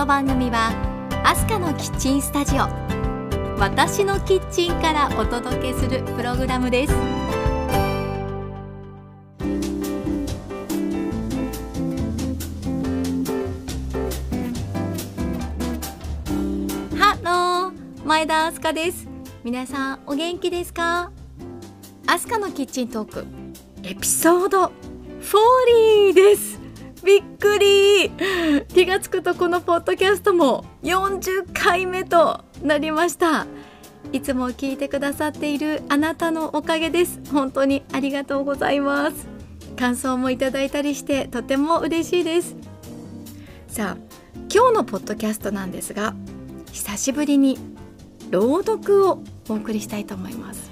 この番組はアスカのキッチンスタジオ私のキッチンからお届けするプログラムです。ハロー前田アスカです。皆さんお元気ですか？アスカのキッチントークエピソード40です。びっくり。気がつくとこのポッドキャストも40回目となりました。いつも聞いてくださっているあなたのおかげです。本当にありがとうございます。感想もいただいたりしてとても嬉しいです。さあ今日のポッドキャストなんですが久しぶりに朗読をお送りしたいと思います。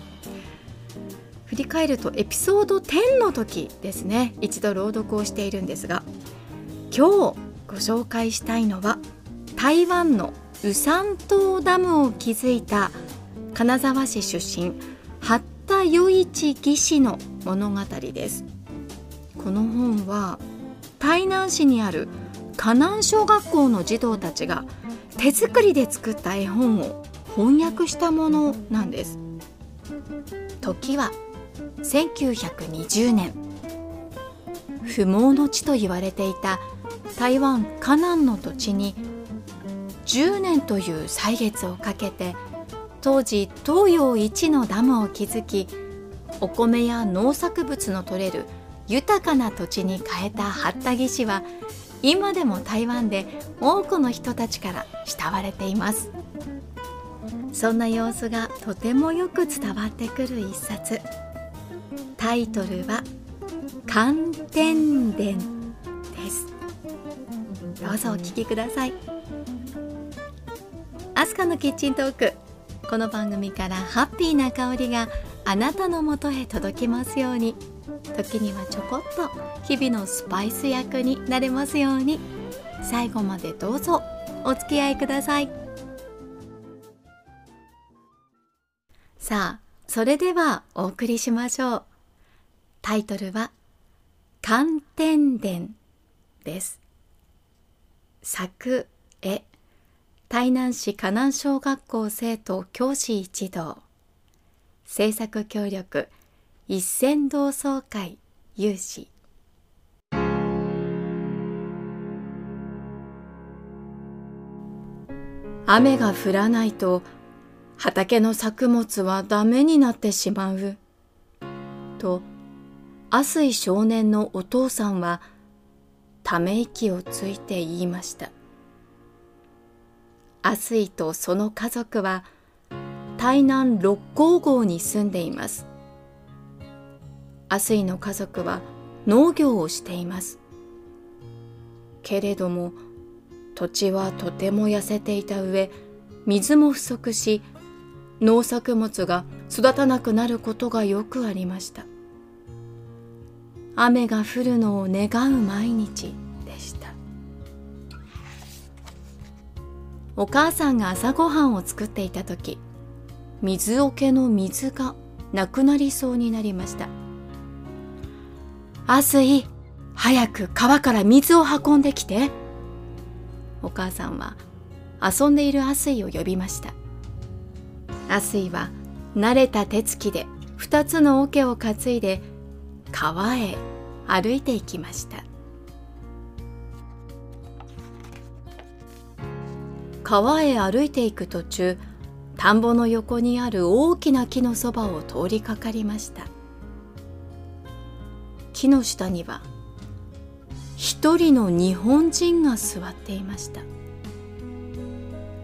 振り返るとエピソード10の時ですね。一度朗読をしているんですが今日ご紹介したいのは台湾の雨山島ダムを築いた金沢市出身八田余一義士の物語です。この本は台南市にある河南小学校の児童たちが手作りで作った絵本を翻訳したものなんです。時は1920年。不毛の地と言われていた台湾河南の土地に10年という歳月をかけて当時東洋一のダムを築きお米や農作物の取れる豊かな土地に変えた八田義士は今でも台湾で多くの人たちから慕われていますそんな様子がとてもよく伝わってくる一冊タイトルは「寒天伝」どうぞお聞きください。アスカのキッチントーク。この番組からハッピーな香りがあなたのもとへ届きますように。時にはちょこっと日々のスパイス役になれますように。最後までどうぞお付き合いください。さあそれではお送りしましょう。タイトルは「寒天伝」です。作絵台南市河南小学校生徒教師一同。制作協力一銭同窓会有志。雨が降らないと畑の作物はダメになってしまう。と、阿水少年のお父さんはため息をついて言いました。阿水とその家族は台南六甲郷に住んでいます。阿水の家族は農業をしています。けれども土地はとても痩せていた上水も不足し農作物が育たなくなることがよくありました雨が降るのを願う毎日でした。お母さんが朝ごはんを作っていた時水桶の水がなくなりそうになりました。あすい早く川から水を運んできて。お母さんは遊んでいるアスイを呼びました。アスイは慣れた手つきで二つの桶を担いで川へ歩いていきました。川へ歩いていく途中田んぼの横にある大きな木のそばを通りかかりました。木の下には一人の日本人が座っていました。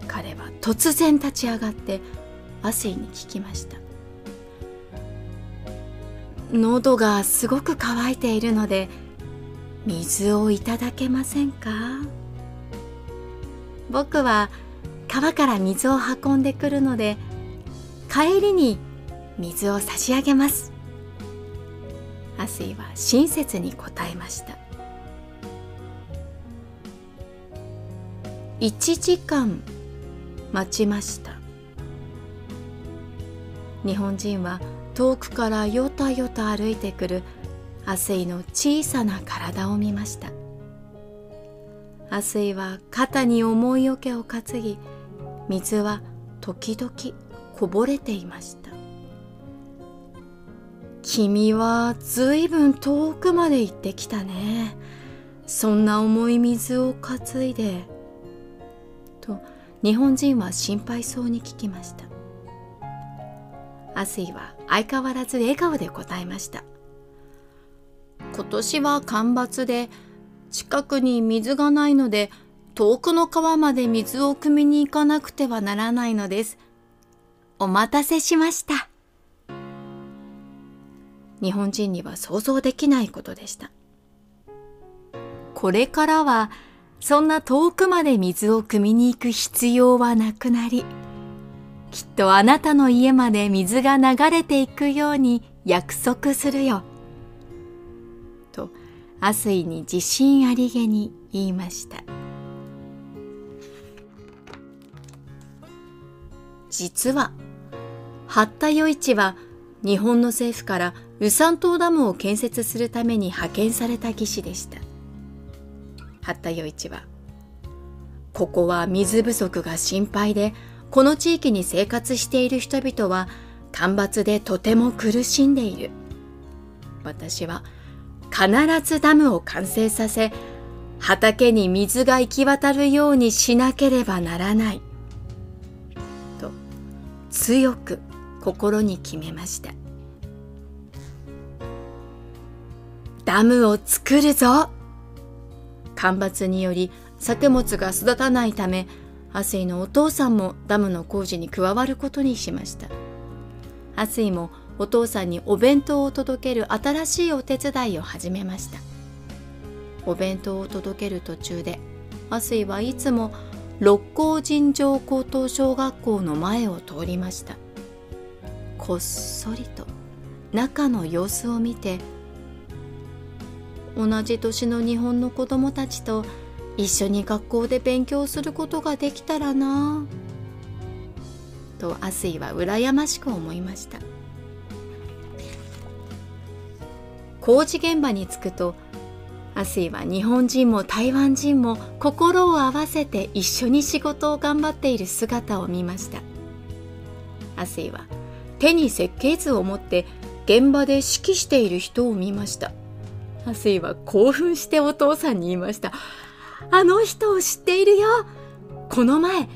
彼は突然立ち上がってアスイに聞きました。喉がすごく渇いているので水をいただけませんか？僕は川から水を運んでくるので帰りに水を差し上げます。アスイは親切に答えました。1時間待ちました。日本人は遠くからよたよた歩いてくるアスイの小さな体を見ました。アスイは肩に重い桶を担ぎ水は時々こぼれていました。君はずいぶん遠くまで行ってきたね。そんな重い水を担いでと日本人は心配そうに聞きました。アスイは相変わらず笑顔で答えました今年は干ばつで近くに水がないので遠くの川まで水を汲みに行かなくてはならないのです。お待たせしました。日本人には想像できないことでした。これからはそんな遠くまで水を汲みに行く必要はなくなり、きっとあなたの家まで水が流れていくように約束するよ。と、アスイに自信ありげに言いました。実は、八田余一は日本の政府からウサン島ダムを建設するために派遣された技師でした。八田余一は、ここは水不足が心配で、この地域に生活している人々は干ばつでとても苦しんでいる。私は必ずダムを完成させ、畑に水が行き渡るようにしなければならない。と、強く心に決めました。ダムを作るぞ干ばつにより作物が育たないため、アスイのお父さんもダムの工事に加わることにしました。アスイもお父さんにお弁当を届ける新しいお手伝いを始めましたお弁当を届ける途中でアスイはいつも六甲尋常高等小学校の前を通りましたこっそりと中の様子を見て同じ年の日本の子供たちと一緒に学校で勉強することができたらな。ぁとアスイは羨ましく思いました。工事現場に着くとアスイは日本人も台湾人も心を合わせて一緒に仕事を頑張っている姿を見ました。アスイは手に設計図を持って現場で指揮している人を見ました。アスイは興奮してお父さんに言いました。あの人を知っているよ。この前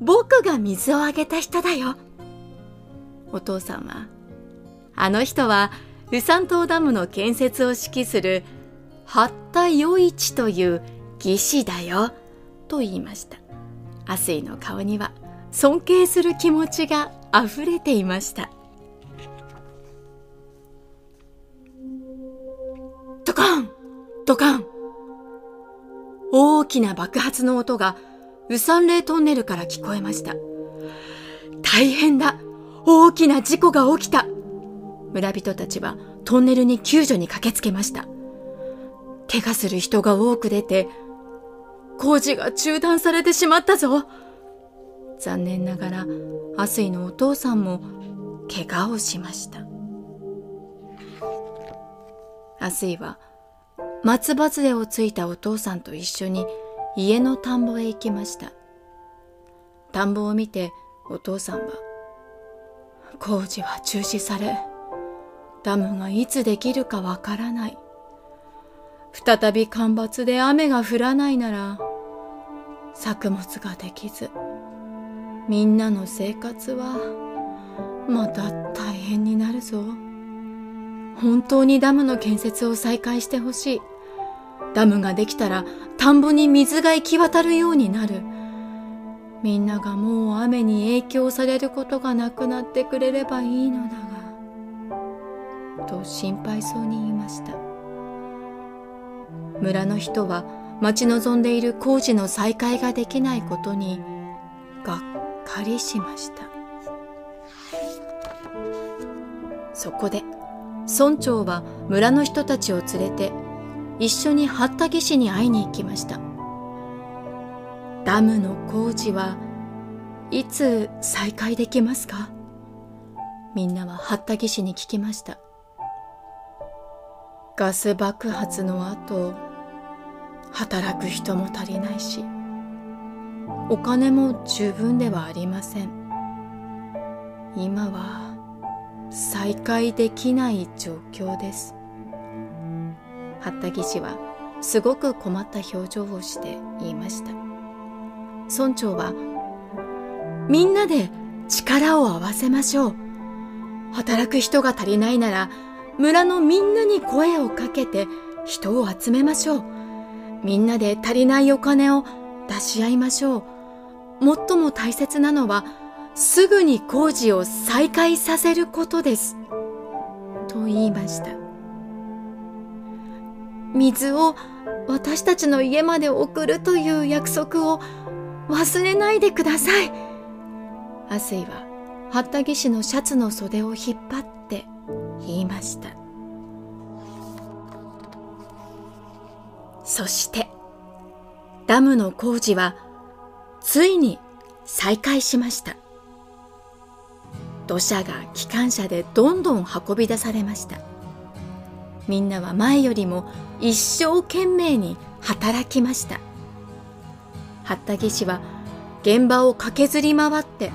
僕が水をあげた人だよ。お父さんはあの人はルサン島ダムの建設を指揮する八田余一という技師だよ。と言いました。アスイの顔には尊敬する気持ちがあふれていました。ドカン！ドカン！大きな爆発の音がウサンレイトンネルから聞こえました大変だ大きな事故が起きた村人たちはトンネルに救助に駆けつけました。怪我する人が多く出て、工事が中断されてしまったぞ。残念ながら、アスイのお父さんも怪我をしました。アスイは松葉杖をついたお父さんと一緒に家の田んぼへ行きました。田んぼを見てお父さんは、工事は中止され、ダムがいつできるかわからない。再び干ばつで雨が降らないなら、作物ができず、みんなの生活はまた大変になるぞ。本当にダムの建設を再開してほしい。ダムができたら田んぼに水が行き渡るようになる。みんながもう雨に影響されることがなくなってくれればいいのだが。と心配そうに言いました村の人は待ち望んでいる工事の再開ができないことにがっかりしましたそこで村長は村の人たちを連れて一緒に八田義士に会いに行きました。ダムの工事はいつ再開できますか？みんなは八田義士に聞きました。ガス爆発の後働く人も足りないしお金も十分ではありません。今は再開できない状況です。八田義士はすごく困った表情をして言いました。村長はみんなで力を合わせましょう。働く人が足りないなら村のみんなに声をかけて人を集めましょう。みんなで足りないお金を出し合いましょう。最も大切なのはすぐに工事を再開させることです。と言いました。水を私たちの家まで送るという約束を忘れないでください。アスイは八田義士のシャツの袖を引っ張って言いました。そしてダムの工事はついに再開しました。土砂が機関車でどんどん運び出されました。みんなは前よりも一生懸命に働きました。八田義士は現場を駆けずり回って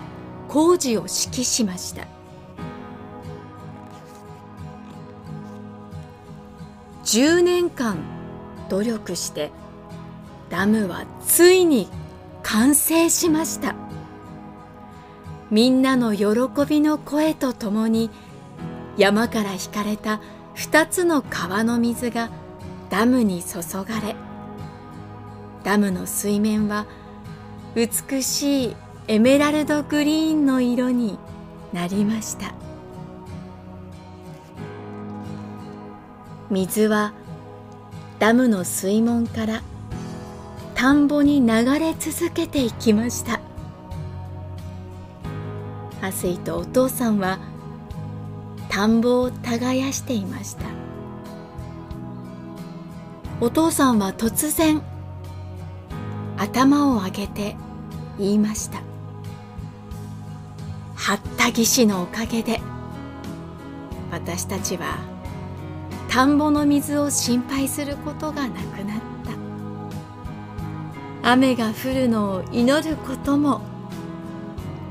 工事を指揮しました。10年間努力してダムはついに完成しました。みんなの喜びの声とともに山から引かれた2つの川の水がダムに注がれダムの水面は美しいエメラルドグリーンの色になりました。水はダムの水門から田んぼに流れ続けていきました。ハスイとお父さんは田んぼを耕していました。お父さんは突然頭を上げて言いました。八田義士のおかげで私たちは田んぼの水を心配することがなくなった。雨が降るのを祈ることも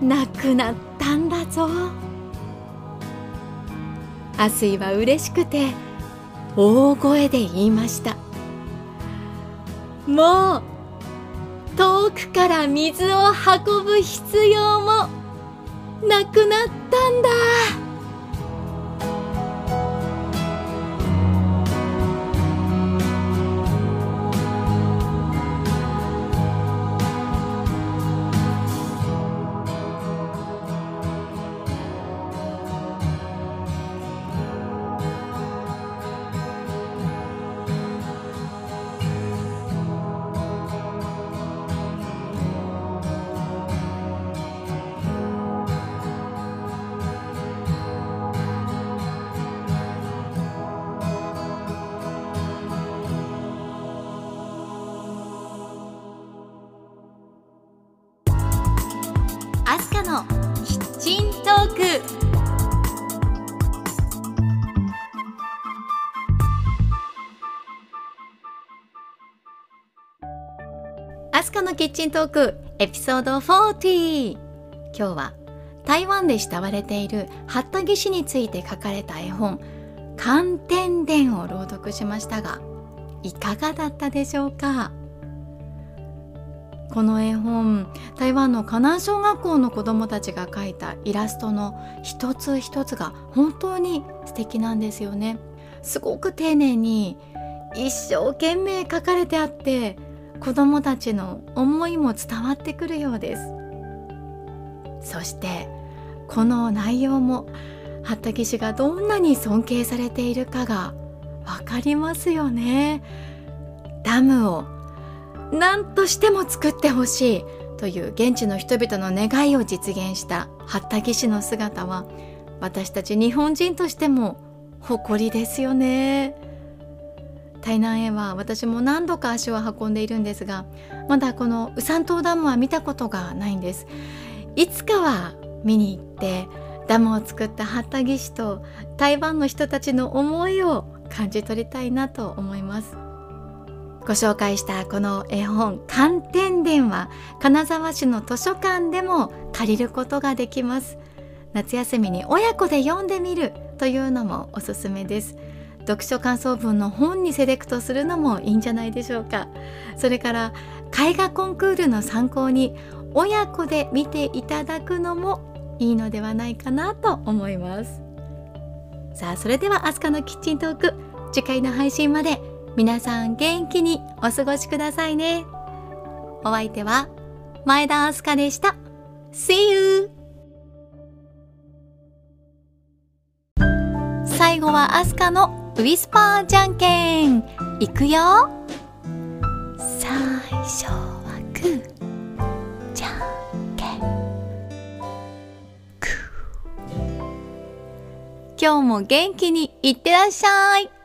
なくなったんだぞ。アスイは嬉しくて大声で言いました。もう遠くから水を運ぶ必要もなくなったんだ。キッチントークエピソード40今日は台湾で慕われている八田義士について書かれた絵本「寒天伝」を朗読しましたがいかがだったでしょうか？この絵本台湾の河南小学校の子どもたちが描いたイラストの一つ一つが本当に素敵なんですよね。すごく丁寧に一生懸命描かれてあって子どもたちの思いも伝わってくるようです。そしてこの内容も八田義士がどんなに尊敬されているかがわかりますよね。ダムを何としても作ってほしいという現地の人々の願いを実現した八田義士の姿は私たち日本人としても誇りですよね。台南へは私も何度か足を運んでいるんですがまだこのウサン島ダムは見たことがないんです。いつかは見に行ってダムを作った八田義士と台湾の人たちの思いを感じ取りたいなと思います。ご紹介したこの絵本「寒天伝」は金沢市の図書館でも借りることができます。夏休みに親子で読んでみるというのもおすすめです。読書感想文の本にセレクトするのもいいんじゃないでしょうか。それから絵画コンクールの参考に親子で見ていただくのもいいのではないかなと思います。さあそれではアスカのキッチントーク次回の配信まで皆さん元気にお過ごしくださいね。お相手は前田明日香でした。See you! 最後はアスカのウィスパーじゃんけん。いくよ。最初はグーじゃんけん。グー今日も元気にいってらっしゃい。